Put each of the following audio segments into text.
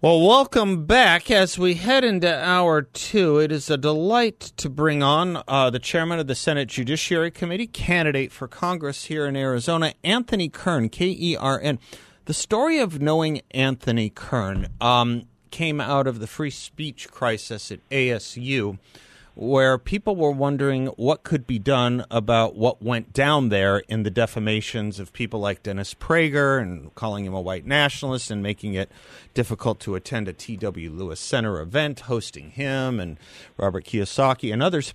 Well, welcome back as we head into hour two. It is a delight to bring on uh, the chairman of the Senate Judiciary Committee, candidate for Congress here in Arizona, Anthony Kern, K E R N. The story of knowing Anthony Kern um, came out of the free speech crisis at ASU where people were wondering what could be done about what went down there in the defamations of people like Dennis Prager and calling him a white nationalist and making it difficult to attend a T.W. Lewis Center event, hosting him and Robert Kiyosaki and others.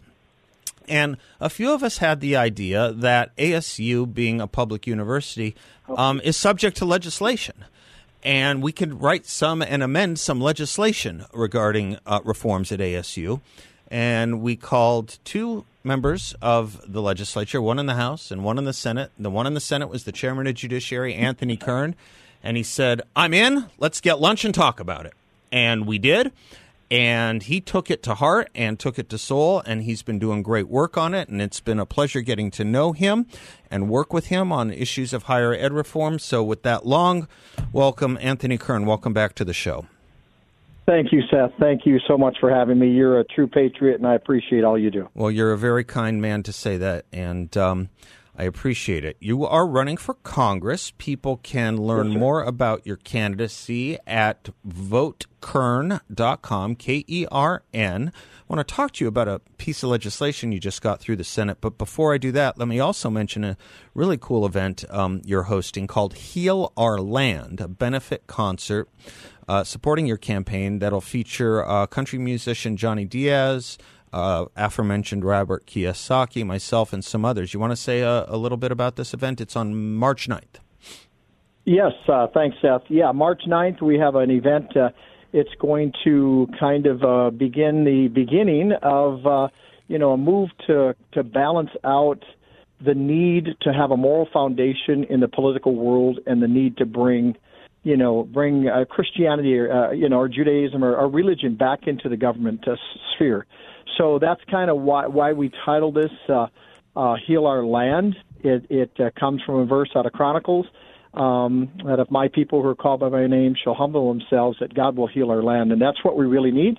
And a few of us had the idea that ASU, being a public university, um, is subject to legislation and we could write some and amend some legislation regarding uh, reforms at ASU and we called two members of the legislature, one in the House and one in the Senate. The one in the Senate was the chairman of Judiciary, Anthony Kern, and he said, "I'm in. Let's get lunch and talk about it." And we did. And he took it to heart and took it to soul, and he's been doing great work on it. And it's been a pleasure getting to know him and work with him on issues of higher ed reform. So, with that long welcome, Anthony Kern, welcome back to the show. Thank you, Seth. Thank you so much for having me. You're a true patriot, and I appreciate all you do. Well, you're a very kind man to say that, and um, I appreciate it. You are running for Congress. People can learn yes, more about your candidacy at votekern.com, K E R N. I want to talk to you about a piece of legislation you just got through the Senate. But before I do that, let me also mention a really cool event um, you're hosting called Heal Our Land, a benefit concert uh, supporting your campaign that'll feature uh, country musician Johnny Diaz, uh, aforementioned Robert Kiyosaki, myself, and some others. You want to say a, a, little bit about this event? It's on March 9th. Yes, uh, thanks, Seth. Yeah, March 9th, we have an event. Uh, it's going to kind of uh, begin the beginning of, you know, a move to, to balance out the need to have a moral foundation in the political world and the need to bring – you know, bring uh, Christianity uh, you know, or Judaism or, or religion back into the government uh, sphere. So that's kind of why, why we titled this uh, uh, Heal Our Land. It, it uh, comes from a verse out of Chronicles um, that if my people who are called by my name shall humble themselves, that God will heal our land. And that's what we really need.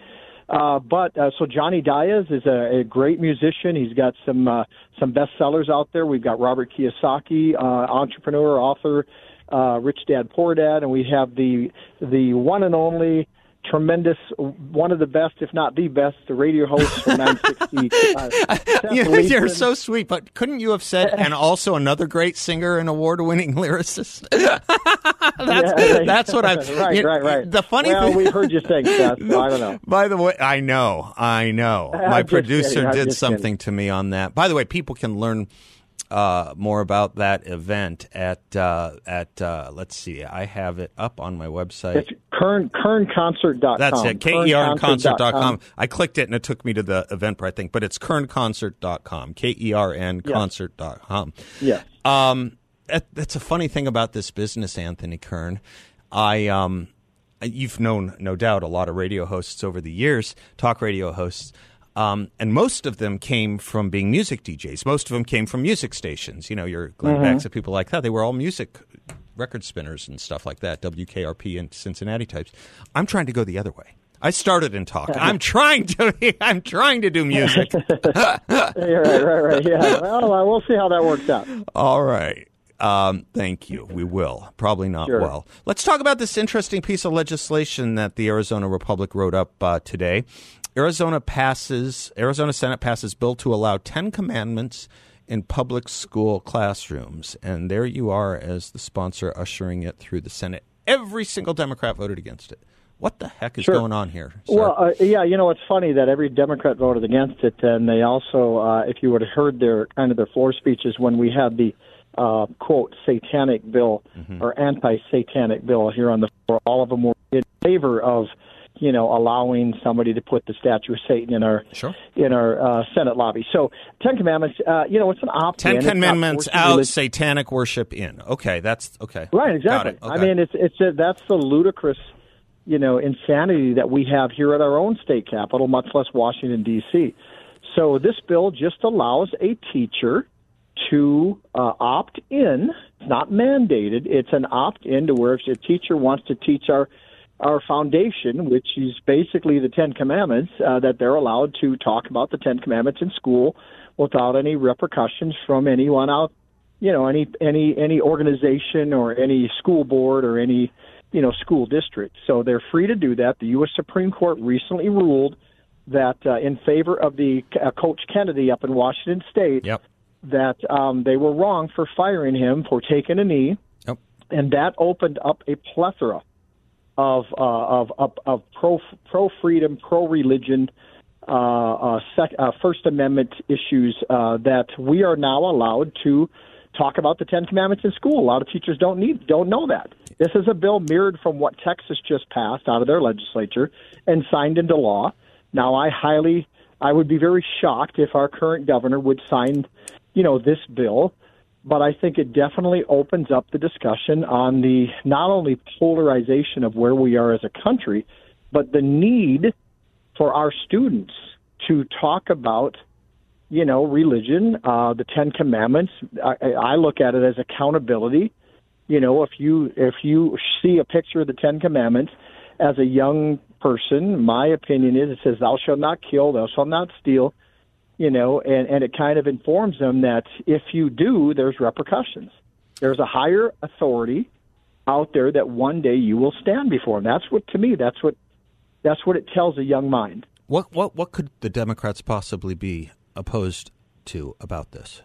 Uh, but uh, so Johnny Diaz is a, a great musician. He's got some uh, some bestsellers out there. We've got Robert Kiyosaki, uh, entrepreneur, author, uh, Rich Dad Poor Dad, and we have the the one and only tremendous, one of the best, if not the best, the radio host for 960. Uh, you, you're so sweet, but couldn't you have said, and also another great singer and award-winning lyricist? that's, yeah, that's what I'm. right, you, right, right. The funny well, thing, we heard you sing, Seth. So I don't know. By the way, I know, I know. My producer did something kidding. to me on that. By the way, people can learn uh, more about that event at uh, at uh, let's see, I have it up on my website. It's Kern kernconcert.com. That's it. K E R N concert.com. I clicked it and it took me to the event, Eventbrite thing, but it's kernconcert.com. K E R N concert.com. Yeah. Um, that, that's a funny thing about this business, Anthony Kern. I um, you've known no doubt a lot of radio hosts over the years, talk radio hosts. Um, and most of them came from being music DJs. Most of them came from music stations. You know, your Glenn mm-hmm. Becks and people like that. They were all music record spinners and stuff like that, WKRP and Cincinnati types. I'm trying to go the other way. I started in talk. I'm trying to. I'm trying to do music. right, right, right. Yeah. Well, we'll see how that works out. All right. Um, thank you. We will. Probably not sure. well. Let's talk about this interesting piece of legislation that the Arizona Republic wrote up uh, today. Arizona passes Arizona Senate passes bill to allow 10 commandments in public school classrooms and there you are as the sponsor ushering it through the Senate. Every single Democrat voted against it. What the heck is sure. going on here? Sir? Well, uh, yeah, you know it's funny that every Democrat voted against it, and they also, uh, if you would have heard their kind of their floor speeches when we had the uh, quote satanic bill mm-hmm. or anti-satanic bill here on the floor, all of them were in favor of you know, allowing somebody to put the statue of Satan in our sure. in our uh, Senate lobby. So, Ten Commandments, uh, you know, it's an opt-in. Ten Commandments out, religion. satanic worship in. Okay, that's okay. Right, exactly. Okay. I mean, it's it's a, that's the ludicrous, you know, insanity that we have here at our own state capital, much less Washington D.C. So this bill just allows a teacher to uh, opt in. It's not mandated. It's an opt in to where if a teacher wants to teach our our foundation, which is basically the Ten Commandments, uh, that they're allowed to talk about the Ten Commandments in school without any repercussions from anyone out, you know, any any any organization or any school board or any you know school district. So they're free to do that. The U.S. Supreme Court recently ruled that uh, in favor of the uh, Coach Kennedy up in Washington State. Yep. That um, they were wrong for firing him for taking a knee, yep. and that opened up a plethora of uh, of, of, of pro pro freedom, pro religion, uh, uh, sec, uh, First Amendment issues uh, that we are now allowed to talk about the Ten Commandments in school. A lot of teachers don't need don't know that. This is a bill mirrored from what Texas just passed out of their legislature and signed into law. Now, I highly, I would be very shocked if our current governor would sign, you know, this bill but I think it definitely opens up the discussion on the not only polarization of where we are as a country, but the need for our students to talk about, you know, religion, uh, the Ten Commandments. I, I look at it as accountability. You know, if you if you see a picture of the Ten Commandments as a young person, my opinion is it says, "Thou shalt not kill, thou shalt not steal." You know, and, and it kind of informs them that if you do, there's repercussions. There's a higher authority out there that one day you will stand before. And that's what, to me, that's what, that's what it tells a young mind. What, what, what could the Democrats possibly be opposed to about this?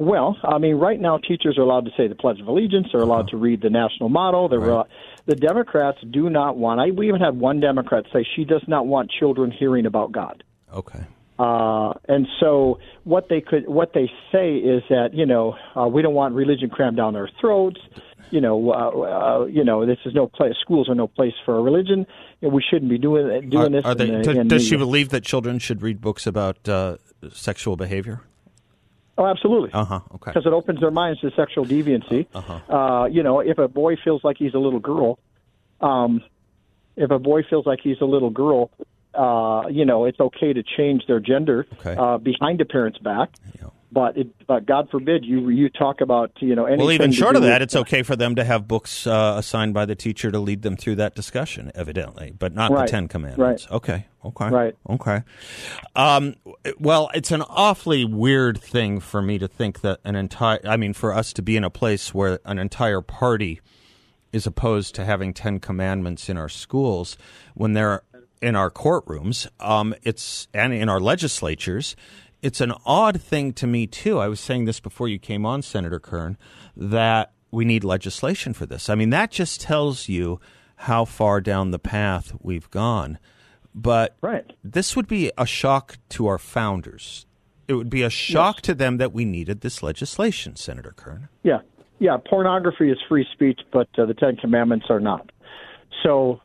Well, I mean, right now teachers are allowed to say the Pledge of Allegiance. They're allowed uh-huh. to read the national motto. They're, right. uh, the Democrats do not want. I, we even had one Democrat say she does not want children hearing about God. Okay. Uh, and so what they could what they say is that you know uh, we don't want religion crammed down our throats. You know, uh, uh, you know, this is no place. Schools are no place for a religion. You know, we shouldn't be doing doing are, this. Are they, in, does, in does she believe that children should read books about uh, sexual behavior? Oh, absolutely. Uh huh. Okay. Because it opens their minds to sexual deviancy. Uh-huh. Uh, you know, if a boy feels like he's a little girl, um, if a boy feels like he's a little girl, uh, you know, it's okay to change their gender okay. uh, behind a parent's back. Yeah. But it, but God forbid you you talk about you know anything. Well, even short of that, it's okay for them to have books uh, assigned by the teacher to lead them through that discussion, evidently, but not right. the Ten Commandments. Right. Okay. Okay. Right. Okay. Um, well, it's an awfully weird thing for me to think that an entire. I mean, for us to be in a place where an entire party is opposed to having Ten Commandments in our schools when there in our courtrooms, um, it's and in our legislatures. It's an odd thing to me too. I was saying this before you came on, Senator Kern, that we need legislation for this. I mean, that just tells you how far down the path we've gone. But right. this would be a shock to our founders. It would be a shock yes. to them that we needed this legislation, Senator Kern. Yeah, yeah. Pornography is free speech, but uh, the Ten Commandments are not. So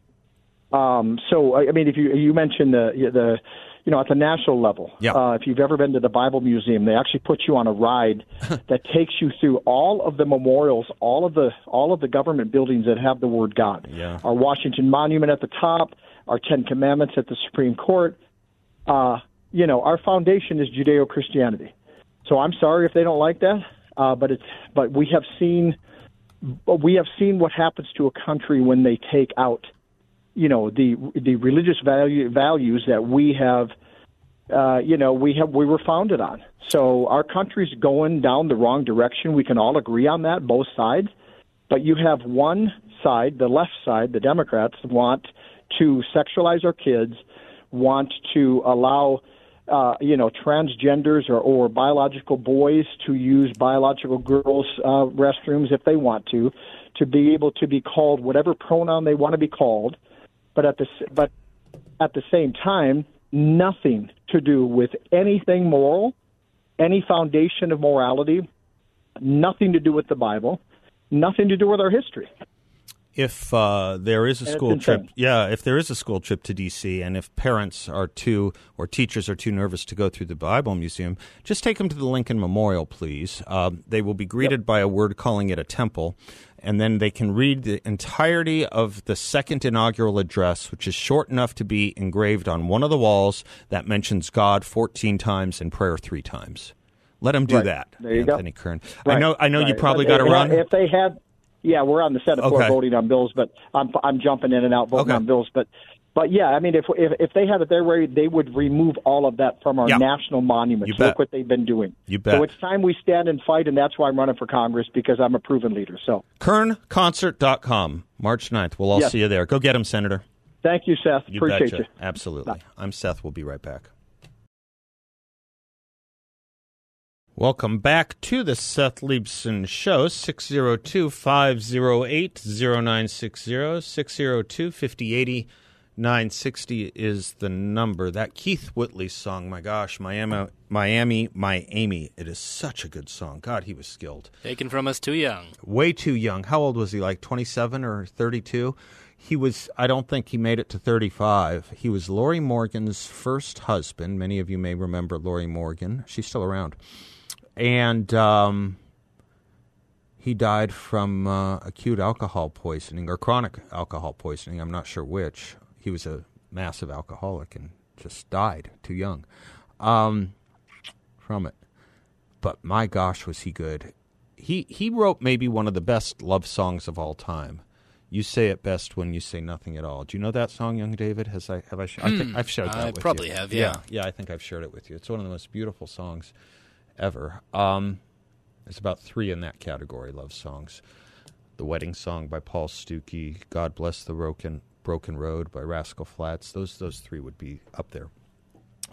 um, so, I mean, if you you mentioned the the you know, at the national level, yeah. uh, if you've ever been to the Bible Museum, they actually put you on a ride that takes you through all of the memorials, all of the all of the government buildings that have the word God. Yeah. Our Washington Monument at the top, our Ten Commandments at the Supreme Court. Uh, you know, our foundation is Judeo Christianity. So I'm sorry if they don't like that, uh, but it's but we have seen we have seen what happens to a country when they take out you know the the religious value values that we have uh, you know we have we were founded on. So our country's going down the wrong direction. We can all agree on that, both sides. But you have one side, the left side, the Democrats want to sexualize our kids, want to allow uh, you know transgenders or, or biological boys to use biological girls' uh, restrooms if they want to, to be able to be called whatever pronoun they want to be called but at the but at the same time, nothing to do with anything moral, any foundation of morality, nothing to do with the Bible, nothing to do with our history. If uh, there is a And school trip, yeah, if there is a school trip to D.C. and if parents are too or teachers are too nervous to go through the Bible Museum, just take them to the Lincoln Memorial, please. Um, they will be greeted by a word calling it a temple, and then they can read the entirety of the second inaugural address, which is short enough to be engraved on one of the walls that mentions God 14 times and prayer three times. Let them do Right. that, There you go. Anthony Kern. I know, I know you probably got to run. If they had, yeah, we're on the Senate floor Okay. voting on bills, but I'm I'm jumping in and out voting Okay. on bills, but. But yeah, I mean, if if if they had it their way, they would remove all of that from our Yeah. national monuments. You bet. Look what they've been doing. You bet. So it's time we stand and fight, and that's why I'm running for Congress because I'm a proven leader. So KernConcert.com, March 9th. We'll all Yes. see you there. Go get him, Senator. thank you, Seth. You Appreciate betcha. you. Absolutely. I'm Seth. We'll be right back. Welcome back to the Seth Leibsohn Show. 602 508 0960. 602 5080 960 is the number. That Keith Whitley song, my gosh, Miami, Miami, my Amy. It is such a good song. God, he was skilled Taken from us too young. way too young. How old was he? Like 27 or 32? He was, I don't think he made it to 35. He was Lorrie Morgan's first husband. Many of you may remember Lori Morgan. She's still around. And um, he died from uh, acute alcohol poisoning or chronic alcohol poisoning. I'm not sure which. He was a massive alcoholic and just died too young um, from it but my gosh, was he good. He he wrote maybe one of the best love songs of all time. You say it best when you say nothing at all. Do you know that song, young David? Has I have I? sh- I think I've shared that I with probably you. have, yeah, yeah. yeah. I think I've shared it with you. It's one of the most beautiful songs ever. Um, there's about three in that category, love songs. The Wedding Song by Paul Stookey, God Bless the Broken Broken Road by Rascal Flatts. Those those three would be up there.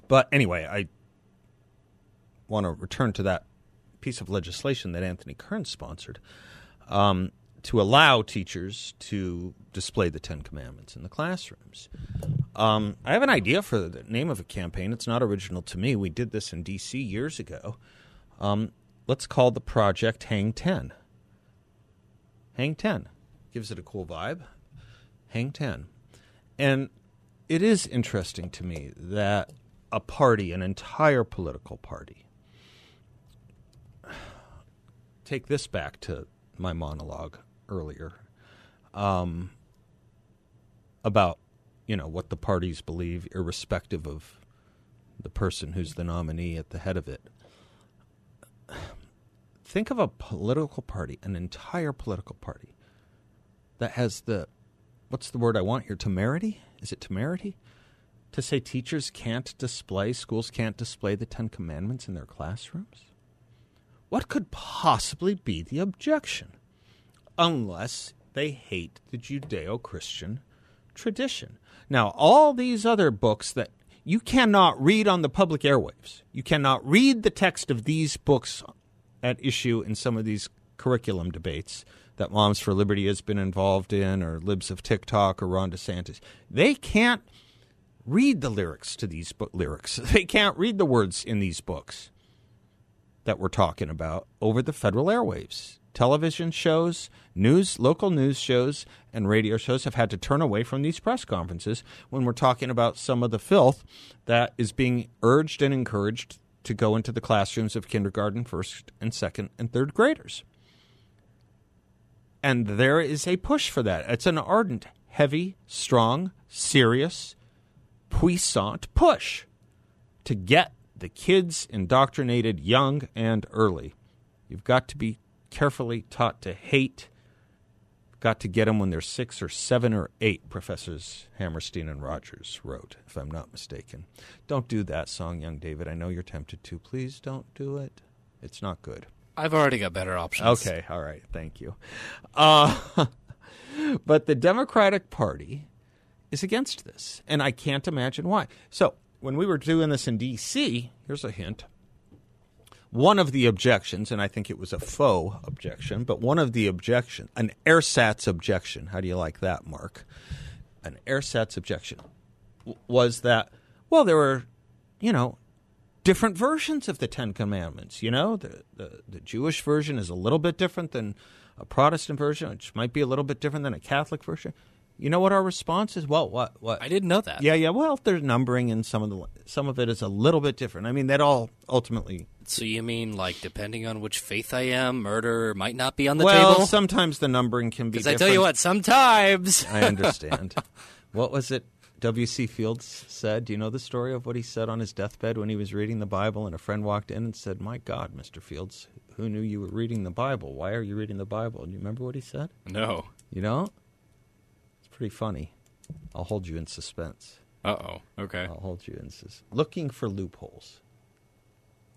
But anyway, I want to return to that piece of legislation that Anthony Kern sponsored um, to allow teachers to display the Ten Commandments in the classrooms. Um, I have an idea for the name of a campaign. It's not original to me. We did this in D.C. years ago. Um, let's call the project Hang 10. Hang 10. Gives it a cool vibe. Hang 10. And it is interesting to me that a party, an entire political party, take this back to my monologue earlier um, about you know what the parties believe, irrespective of the person who's the nominee at the head of it. Think of a political party, an entire political party that has the what's the word I want here? Temerity? Is it temerity? To say teachers can't display, schools can't display the Ten Commandments in their classrooms? What could possibly be the objection? Unless they hate the Judeo Christian tradition. Now, all these other books that you cannot read on the public airwaves, you cannot read the text of these books at issue in some of these curriculum debates that Moms for Liberty has been involved in, or Libs of TikTok, or Ron DeSantis. They can't read the lyrics to these book lyrics. They can't read the words in these books that we're talking about over the federal airwaves. Television shows, news, local news shows, and radio shows have had to turn away from these press conferences when we're talking about some of the filth that is being urged and encouraged to go into the classrooms of kindergarten, first and second and third graders. And there is a push for that. It's an ardent, heavy, strong, serious, puissant push to get the kids indoctrinated young and early. You've got to be carefully taught to hate. Got to get them when they're six or seven or eight, Professors Hammerstein and Rodgers wrote, if I'm not mistaken. Don't do that song, young David. I know you're tempted to. Please don't do it. It's not good. I've already got better options. Okay, all right, thank you. Uh, but the Democratic Party is against this, and I can't imagine why. So when we were doing this in D.C., here's a hint. One of the objections, and I think it was a faux objection, but one of the objection, an airsats objection. How do you like that, Mark? An airsats objection was that well, there were, you know, different versions of the Ten Commandments. You know, the, the, the Jewish version is a little bit different than a Protestant version, which might be a little bit different than a Catholic version. You know what our response is? Well, what what? I didn't know that. Yeah, yeah. Well, there's numbering, and some of the some of it is a little bit different. I mean, that all ultimately. So you mean like depending on which faith I am, murder might not be on the well, table? sometimes the numbering can be. Because I tell you what, sometimes I understand. what was it? W.C. Fields said. Do you know the story of what he said on his deathbed when he was reading the Bible, and a friend walked in and said, "My God, Mister Fields, who knew you were reading the Bible? Why are you reading the Bible?" And you remember what he said? no. You don't? It's pretty funny. I'll hold you in suspense. Uh oh. Okay. I'll hold you in suspense. Looking for loopholes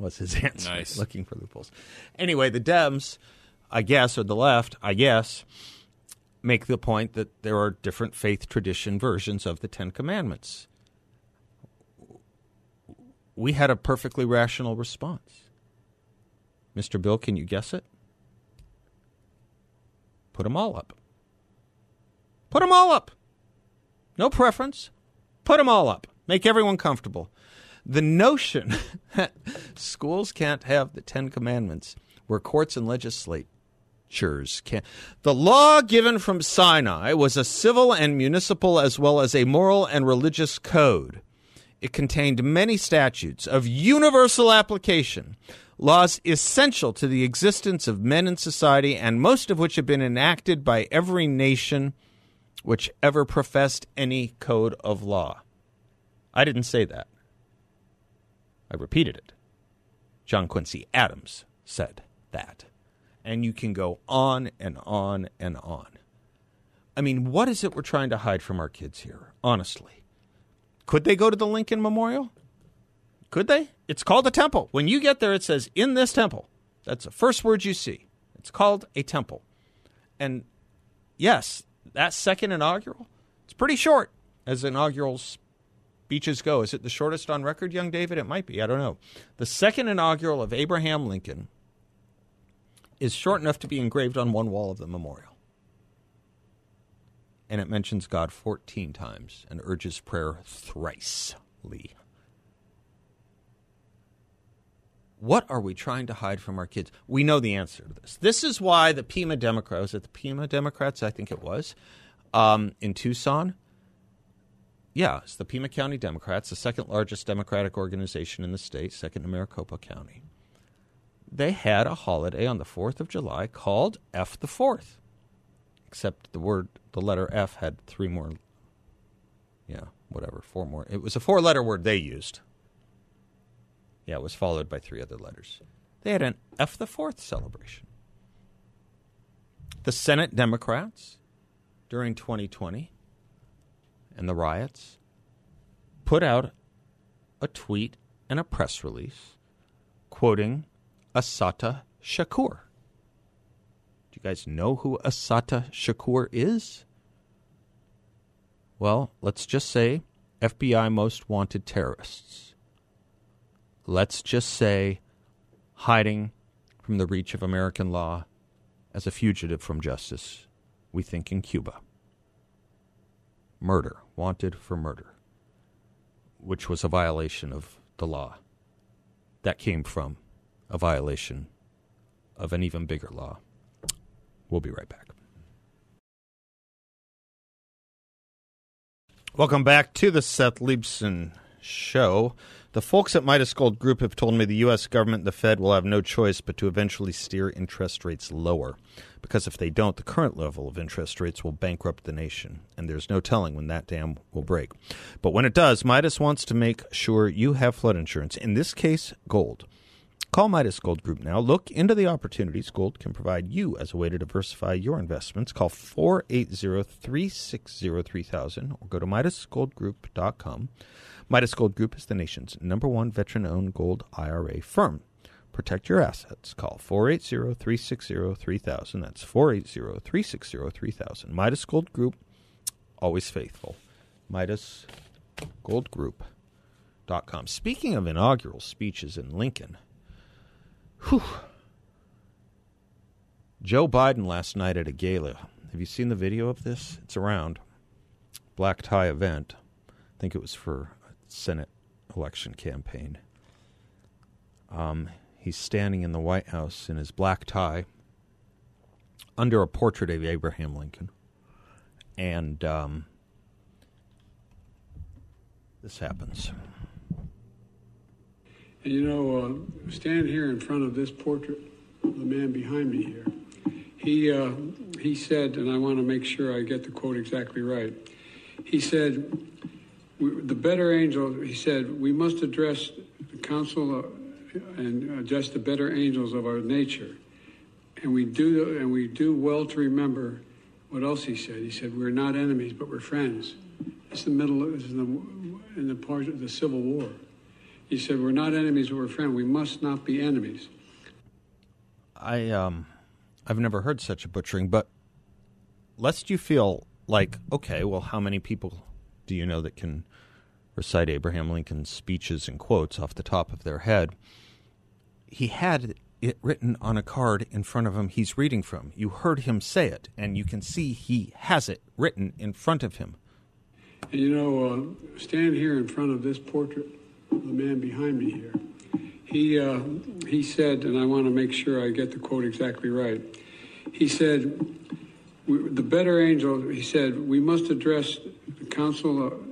was his answer. Nice. Looking for loopholes. Anyway, the Dems, I guess, or the left, I guess, make the point that there are different faith tradition versions of the Ten Commandments. We had a perfectly rational response. Mr. Bill, can you guess it? Put them all up. Put them all up. No preference. Put them all up. Make everyone comfortable. The notion that schools can't have the Ten Commandments where courts and legislatures can't—the law given from Sinai was a civil and municipal as well as a moral and religious code. It contained many statutes of universal application, laws essential to the existence of men in society, and most of which have been enacted by every nation which ever professed any code of law. I didn't say that. I repeated it. John Quincy Adams said that. And you can go on and on and on. I mean, what is it we're trying to hide from our kids here, honestly? Could they go to the Lincoln Memorial? Could they? It's called a temple. When you get there, it says, in this temple. That's the first word you see. It's called a temple. And yes, that second inaugural, it's pretty short as inaugural speeches go. Is it the shortest on record, young David? It might be. I don't know. The second inaugural of Abraham Lincoln is short enough to be engraved on one wall of the memorial. And it mentions God 14 times and urges prayer thrice, Lee. What are we trying to hide from our kids? We know the answer to this. This is why the Pima Democrats, was it the Pima Democrats? I think it was, um, in Tucson. Yeah, it's the Pima County Democrats, the second largest Democratic organization in the state, second to Maricopa County. They had a holiday on the 4th of July called F the 4th, except the word, the letter F had three more, yeah, whatever, four more. It was a four letter word they used. Yeah, it was followed by three other letters. They had an F the Fourth celebration. The Senate Democrats during 2020 and the riots put out a tweet and a press release quoting Assata Shakur. Do you guys know who Assata Shakur is? Well, let's just say FBI most wanted terrorists let's just say, hiding from the reach of American law as a fugitive from justice, we think in Cuba. Murder, wanted for murder, which was a violation of the law. That came from a violation of an even bigger law. We'll be right back. Welcome back to the Seth Leibsohn Show. The folks at Midas Gold Group have told me the U.S. government and the Fed will have no choice but to eventually steer interest rates lower. Because if they don't, the current level of interest rates will bankrupt the nation, and there's no telling when that dam will break. But when it does, Midas wants to make sure you have flood insurance, in this case, gold. Call Midas Gold Group now. Look into the opportunities gold can provide you as a way to diversify your investments. Call 480 360 3000 or go to MidasGoldGroup.com. Midas Gold Group is the nation's number one veteran owned gold IRA firm. Protect your assets. Call 480 360 3000. That's 480 360 3000. Midas Gold Group, always faithful. MidasGoldGroup.com. Speaking of inaugural speeches in Lincoln, whew, Joe Biden last night at a gala. Have you seen the video of this? It's around. Black tie event. I think it was for a Senate election campaign. Um, he's standing in the White House in his black tie under a portrait of Abraham Lincoln. And um, this happens. And you know, uh, stand here in front of this portrait, the man behind me here. He uh, he said, and I want to make sure I get the quote exactly right. He said, "The better angel." He said, "We must address the council and just the better angels of our nature." And we do, and we do well to remember what else he said. He said, "We're not enemies, but we're friends." It's the middle. It's in the in the part of the Civil War. He said, "We're not enemies, but we're friends. We must not be enemies." I um, I've never heard such a butchering, but lest you feel like, okay, well, how many people do you know that can recite Abraham Lincoln's speeches and quotes off the top of their head? He had it written on a card in front of him he's reading from. You heard him say it, and you can see he has it written in front of him. And you know, uh, stand here in front of this portrait, the man behind me here. He uh, he said, and I want to make sure I get the quote exactly right. He said, "The better angel." He said, "We must address the council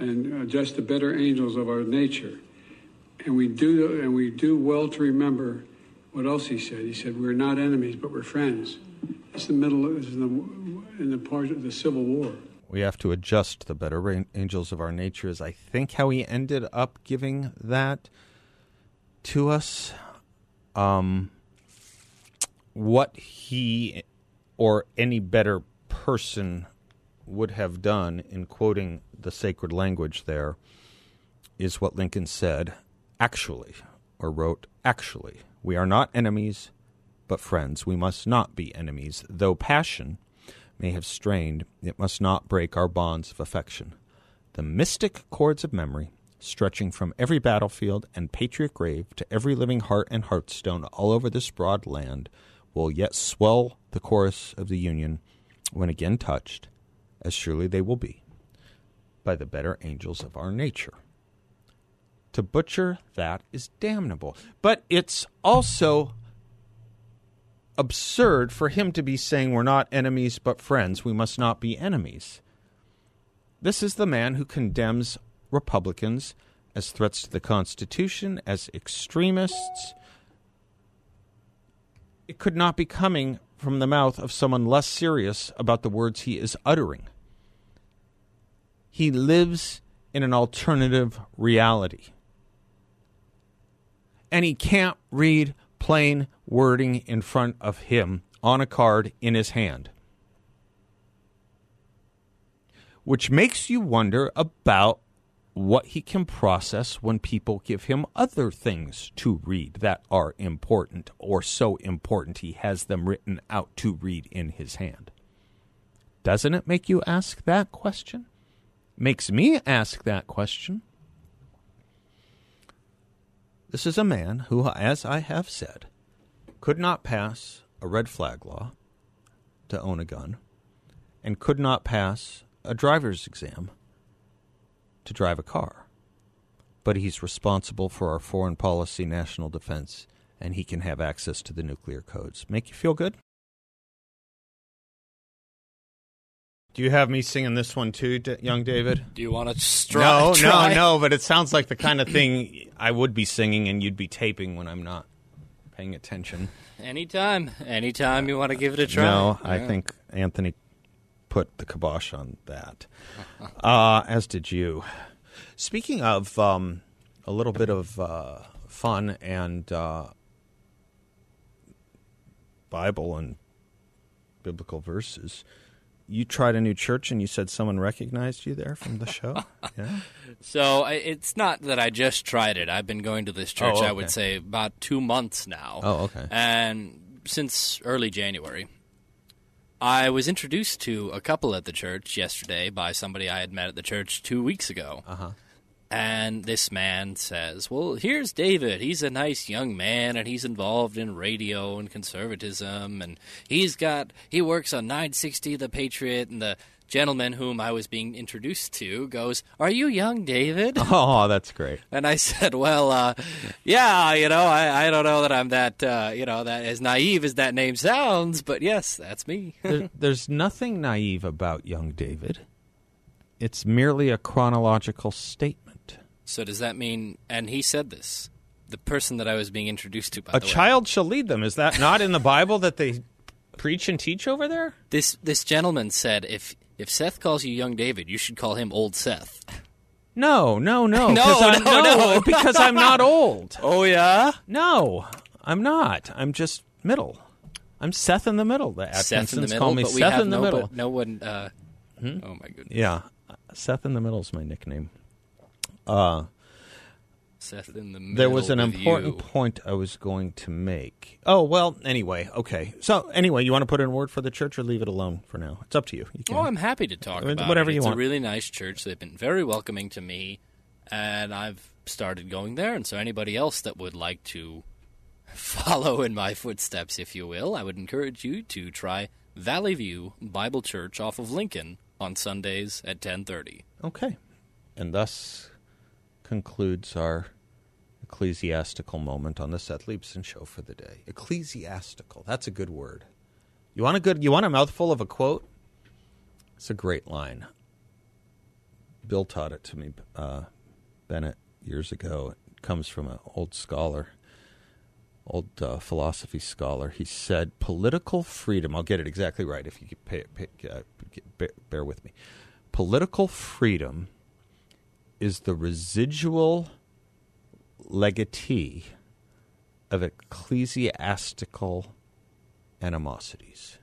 and adjust the better angels of our nature." And we do, and we do well to remember what else he said. He said, "We're not enemies, but we're friends." It's the middle. It's in the in the part of the Civil War. We have to adjust the better angels of our nature. Is I think how he ended up giving that to us. Um, what he or any better person would have done in quoting the sacred language there is what Lincoln said actually, or wrote actually. We are not enemies, but friends. We must not be enemies. Though passion may have strained, it must not break our bonds of affection. The mystic cords of memory, stretching from every battlefield and patriot grave to every living heart and hearthstone all over this broad land, will yet swell the chorus of the Union when again touched, as surely they will be, by the better angels of our nature. To butcher that is damnable. But it's also absurd for him to be saying we're not enemies but friends. We must not be enemies. This is the man who condemns Republicans as threats to the Constitution, as extremists. It could not be coming from the mouth of someone less serious about the words he is uttering. He lives in an alternative reality. And he can't read plain wording in front of him on a card in his hand. Which makes you wonder about what he can process when people give him other things to read that are important or so important he has them written out to read in his hand. Doesn't it make you ask that question? Makes me ask that question. This is a man who, as I have said, could not pass a red flag law to own a gun and could not pass a driver's exam to drive a car. But he's responsible for our foreign policy, national defense, and he can have access to the nuclear codes. Make you feel good? Do you have me singing this one too, D- young David? Do you want to stri- no, try? no, no. But it sounds like the kind of thing I would be singing, and you'd be taping when I'm not paying attention. Anytime, anytime you want to give it a try. No, I Yeah. think Anthony put the kibosh on that, uh, as did you. Speaking of um, a little bit of uh, fun and uh, Bible and biblical verses, you tried a new church and you said someone recognized you there from the show. yeah. So it's not that I just tried it. I've been going to this church, Oh, I would say, about two months now. Oh, okay. And since early January. I was introduced to a couple at the church yesterday by somebody I had met at the church two weeks ago. Uh-huh. And this man says, Well, here's David. He's a nice young man and he's involved in radio and conservatism. And he's got, he works on 960 The Patriot and the gentleman whom I was being introduced to goes, "Are you young David?" Oh, that's great. And I said, "Well, uh, yeah, you know, I, I don't know that I'm that, uh, you know, that as naive as that name sounds, but yes, that's me." There, there's nothing naive about young David. It's merely a chronological statement. So does that mean? And he said this. The person that I was being introduced to, by A the way, child shall lead them. Is that not in the Bible that they preach and teach over there? this this gentleman said, if if Seth calls you young David, you should call him old Seth. No, no, no. No, 'cause I'm, no, no. because I'm not old. Oh yeah, No, I'm not. I'm just middle. I'm Seth in the middle. The Seth in the middle, call me Seth in the no, middle. Hmm? no one. Uh, Oh my goodness, Yeah, Seth in the middle is my nickname. Uh, Seth in the middle. there was an important you. point I was going to make. Oh well. Anyway, okay. So anyway, you want to put in a word for the church or leave it alone for now? It's up to you. you can. Oh, I'm happy to talk about whatever it. you it's want. a really nice church. They've been very welcoming to me, and I've started going there. And so, anybody else that would like to follow in my footsteps, if you will, I would encourage you to try Valley View Bible Church off of Lincoln on Sundays at 10:30. Okay. And thus concludes our ecclesiastical moment on the Seth Leibsohn show for the day. Ecclesiastical. That's a good word. You want a good you want a mouthful of a quote? It's a great line. Bill taught it to me, uh, Bennett, years ago. It comes from an old scholar, old uh, philosophy scholar. He said, "Political freedom." I'll get it exactly right if you pay, pay, uh, bear with me. Political freedom is the residual legatee of ecclesiastical animosities.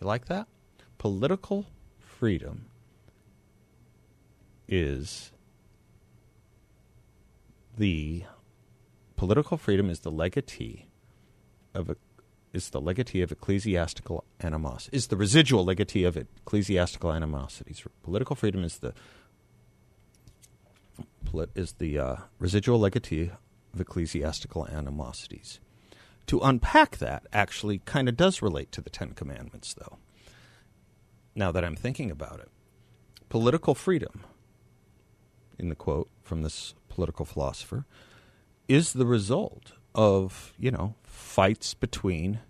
You like that? Political freedom is the political freedom is the legatee of is the legatee of ecclesiastical animosity is the residual legatee of ecclesiastical animosities. Political freedom is the is the uh, residual legatee of ecclesiastical animosities. To unpack that actually kind of does relate to the Ten Commandments, though. Now that I'm thinking about it, political freedom, in the quote from this political philosopher, is the result of, you know, fights between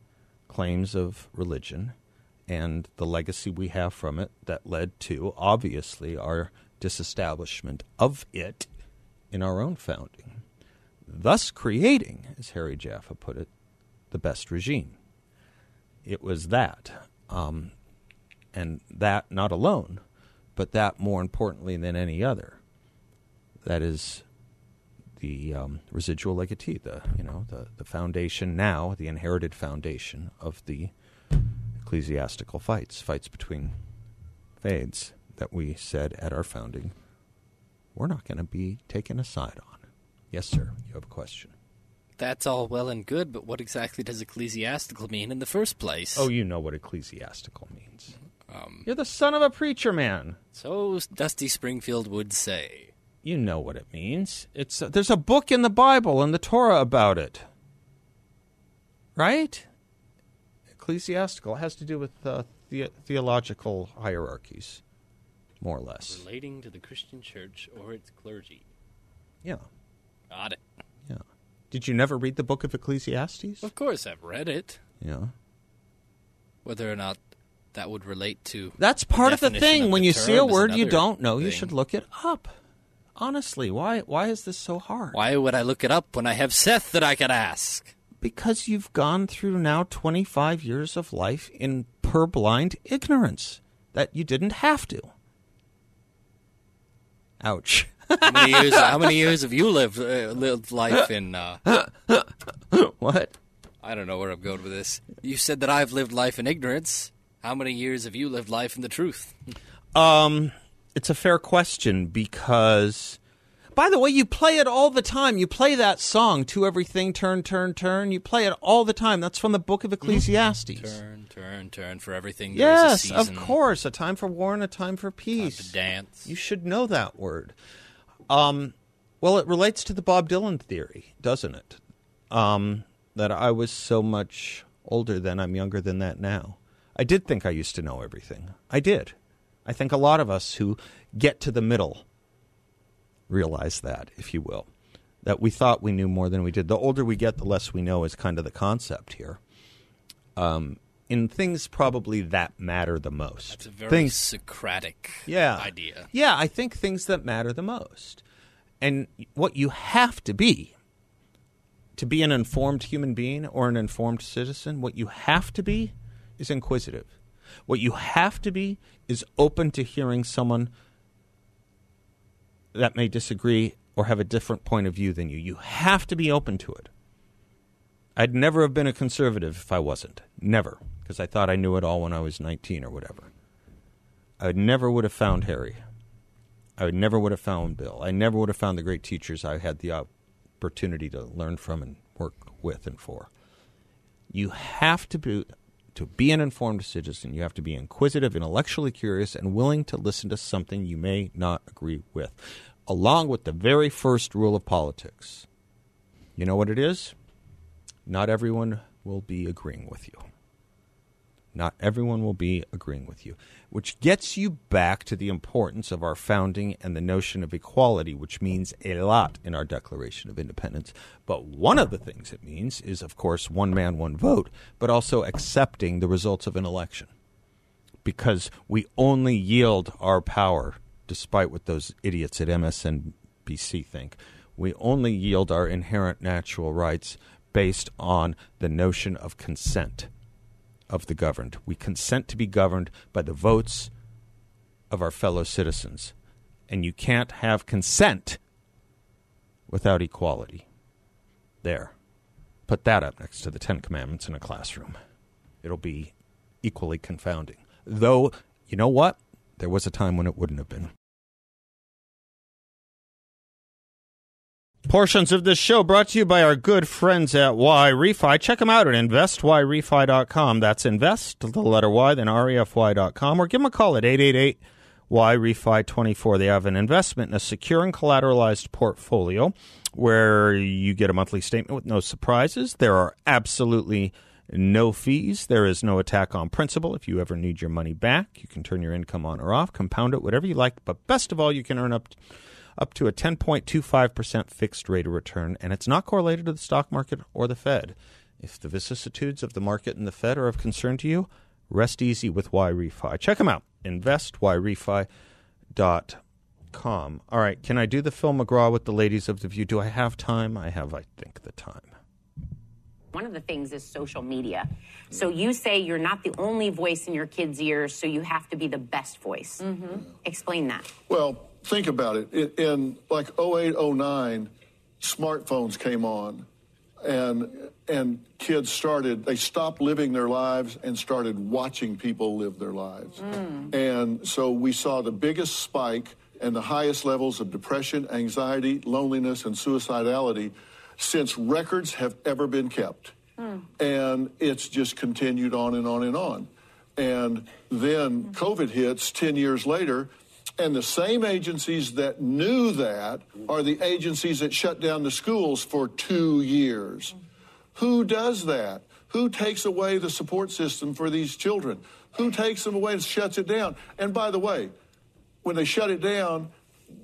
claims of religion and the legacy we have from it that led to, obviously, our disestablishment of it in our own founding, thus creating, as Harry Jaffa put it, the best regime. It was that, um, and that not alone, but that more importantly than any other. That is the um, residual legatee, the you know the the foundation now, the inherited foundation of the ecclesiastical fights, fights between faiths that we said at our founding we're not going to be taken a side on. Yes, sir. You have a question. That's all well and good, but what exactly does ecclesiastical mean in the first place? Oh, you know what ecclesiastical means. You're the son of a preacher man. so Dusty Springfield would say. You know what it means. It's uh, there's a book in the Bible and the Torah about it. Right? Ecclesiastical has to do with uh, the- theological hierarchies, more or less. Relating to the Christian church or its clergy. Yeah. Got it. Yeah. Did you never read the book of Ecclesiastes? Of course, I've read it. Yeah. Whether or not that would relate to. That's part of the thing. of when the you see a word you don't know, you should look it up. Honestly, why why is this so hard? Why would I look it up when I have Seth that I could ask? Because you've gone through now 25 years of life in purblind ignorance that you didn't have to. Ouch. How many years? how many years have you lived uh, lived life in? Uh, what? I don't know where I'm going with this. You said that I've lived life in ignorance. How many years have you lived life in the truth? Um, it's a fair question because, by the way, you play it all the time. You play that song, "To Everything Turn, Turn, Turn." You play it all the time. That's from the Book of Ecclesiastes. Turn, turn, turn for everything. Yes, of course. A time for war and a time for time peace. to dance. You should know that word. Um, well, it relates to the Bob Dylan theory, doesn't it? Um, that I was so much older than I'm younger than that now. I did think I used to know everything. I did. I think a lot of us who get to the middle realize that, if you will, that we thought we knew more than we did. The older we get, the less we know is kind of the concept here. Um, in things probably that matter the most. It's a very things, Socratic yeah. idea. Yeah, I think things that matter the most. And what you have to be to be an informed human being or an informed citizen, what you have to be is inquisitive. What you have to be is open to hearing someone that may disagree or have a different point of view than you. You have to be open to it. I'd never have been a conservative if I wasn't. Never. Because I thought I knew it all when I was 19 or whatever. I never would have found Harry. I never would have found Bill. I never would have found the great teachers I had the opportunity to learn from and work with and for. You have to be to be an informed citizen, you have to be inquisitive, intellectually curious, and willing to listen to something you may not agree with, along with the very first rule of politics. You know what it is? Not everyone will be agreeing with you. Not everyone will be agreeing with you, which gets you back to the importance of our founding and the notion of equality, which means a lot in our Declaration of Independence. But one of the things it means is, of course, one man, one vote, but also accepting the results of an election. Because we only yield our power, despite what those idiots at MSNBC think, we only yield our inherent natural rights based on the notion of consent of the governed. We consent to be governed by the votes of our fellow citizens. And you can't have consent without equality. There. Put that up next to the Ten Commandments in a classroom. It'll be equally confounding. Though, you know what? There was a time when it wouldn't have been. Portions of this show brought to you by our good friends at YRefy. Check them out at investyrefy.com. That's invest, the letter Y, then refy.com, or give them a call at 888 YRefy 24. They have an investment in a secure and collateralized portfolio where you get a monthly statement with no surprises. There are absolutely no fees. There is no attack on principal. If you ever need your money back, you can turn your income on or off, compound it, whatever you like. But best of all, you can earn up. Up to a 10.25% fixed rate of return, and it's not correlated to the stock market or the Fed. If the vicissitudes of the market and the Fed are of concern to you, rest easy with YRefy. Check them out, investyrefy.com. All right, can I do the Phil McGraw with the ladies of the View? Do I have time? I have, I think, the time. One of the things is social media. So you say you're not the only voice in your kids' ears, so you have to be the best voice. Mm-hmm. Explain that. Well, think about it. In, in like 08, 09, smartphones came on, and and kids started. They stopped living their lives and started watching people live their lives. Mm. And so we saw the biggest spike and the highest levels of depression, anxiety, loneliness, and suicidality since records have ever been kept. Mm. And it's just continued on and on and on. And then COVID hits 10 years later, and the same agencies that knew that are the agencies that shut down the schools for two years. Who does that? Who takes away the support system for these children? Who takes them away and shuts it down? And by the way, when they shut it down,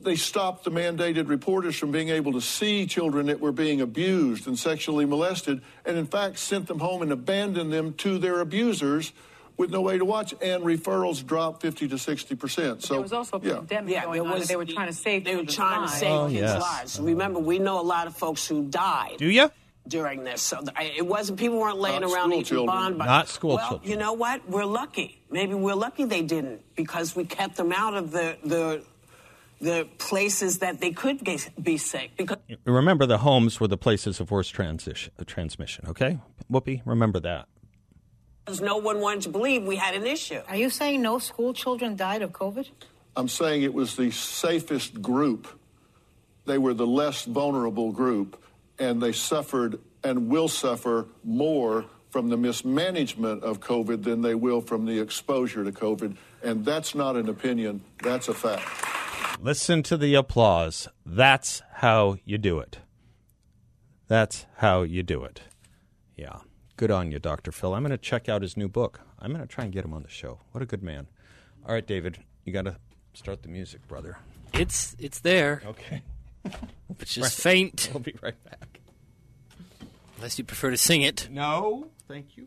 they stopped the mandated reporters from being able to see children that were being abused and sexually molested, and in fact sent them home and abandoned them to their abusers with no way to watch. And referrals dropped 50 to 60 percent. So there was also a yeah. pandemic Yeah, going there on. was- they were trying to save. They were children's trying to save Oh, kids' yes. lives. Mm-hmm. Remember, we know a lot of folks who died Do you? during this. So it wasn't people weren't laying Not around school eating children. bond. But, Not school well, children. You know what? We're lucky. Maybe we're lucky they didn't because we kept them out of the the the places that they could get, be sick. Because Remember, the homes were the places of worst transition, uh, transmission, okay? Whoopi, remember that. No one wanted to believe we had an issue. Are you saying no school children died of COVID? I'm saying it was the safest group. They were the less vulnerable group, and they suffered and will suffer more from the mismanagement of COVID than they will from the exposure to COVID. And that's not an opinion, that's a fact. Listen to the applause. That's how you do it. That's how you do it. Yeah. Good on you, Dr. Phil. I'm going to check out his new book. I'm going to try and get him on the show. What a good man. All right, David. You got to start the music, brother. It's it's there. Okay. It's just faint. We'll be right back. Unless you prefer to sing it. No, thank you.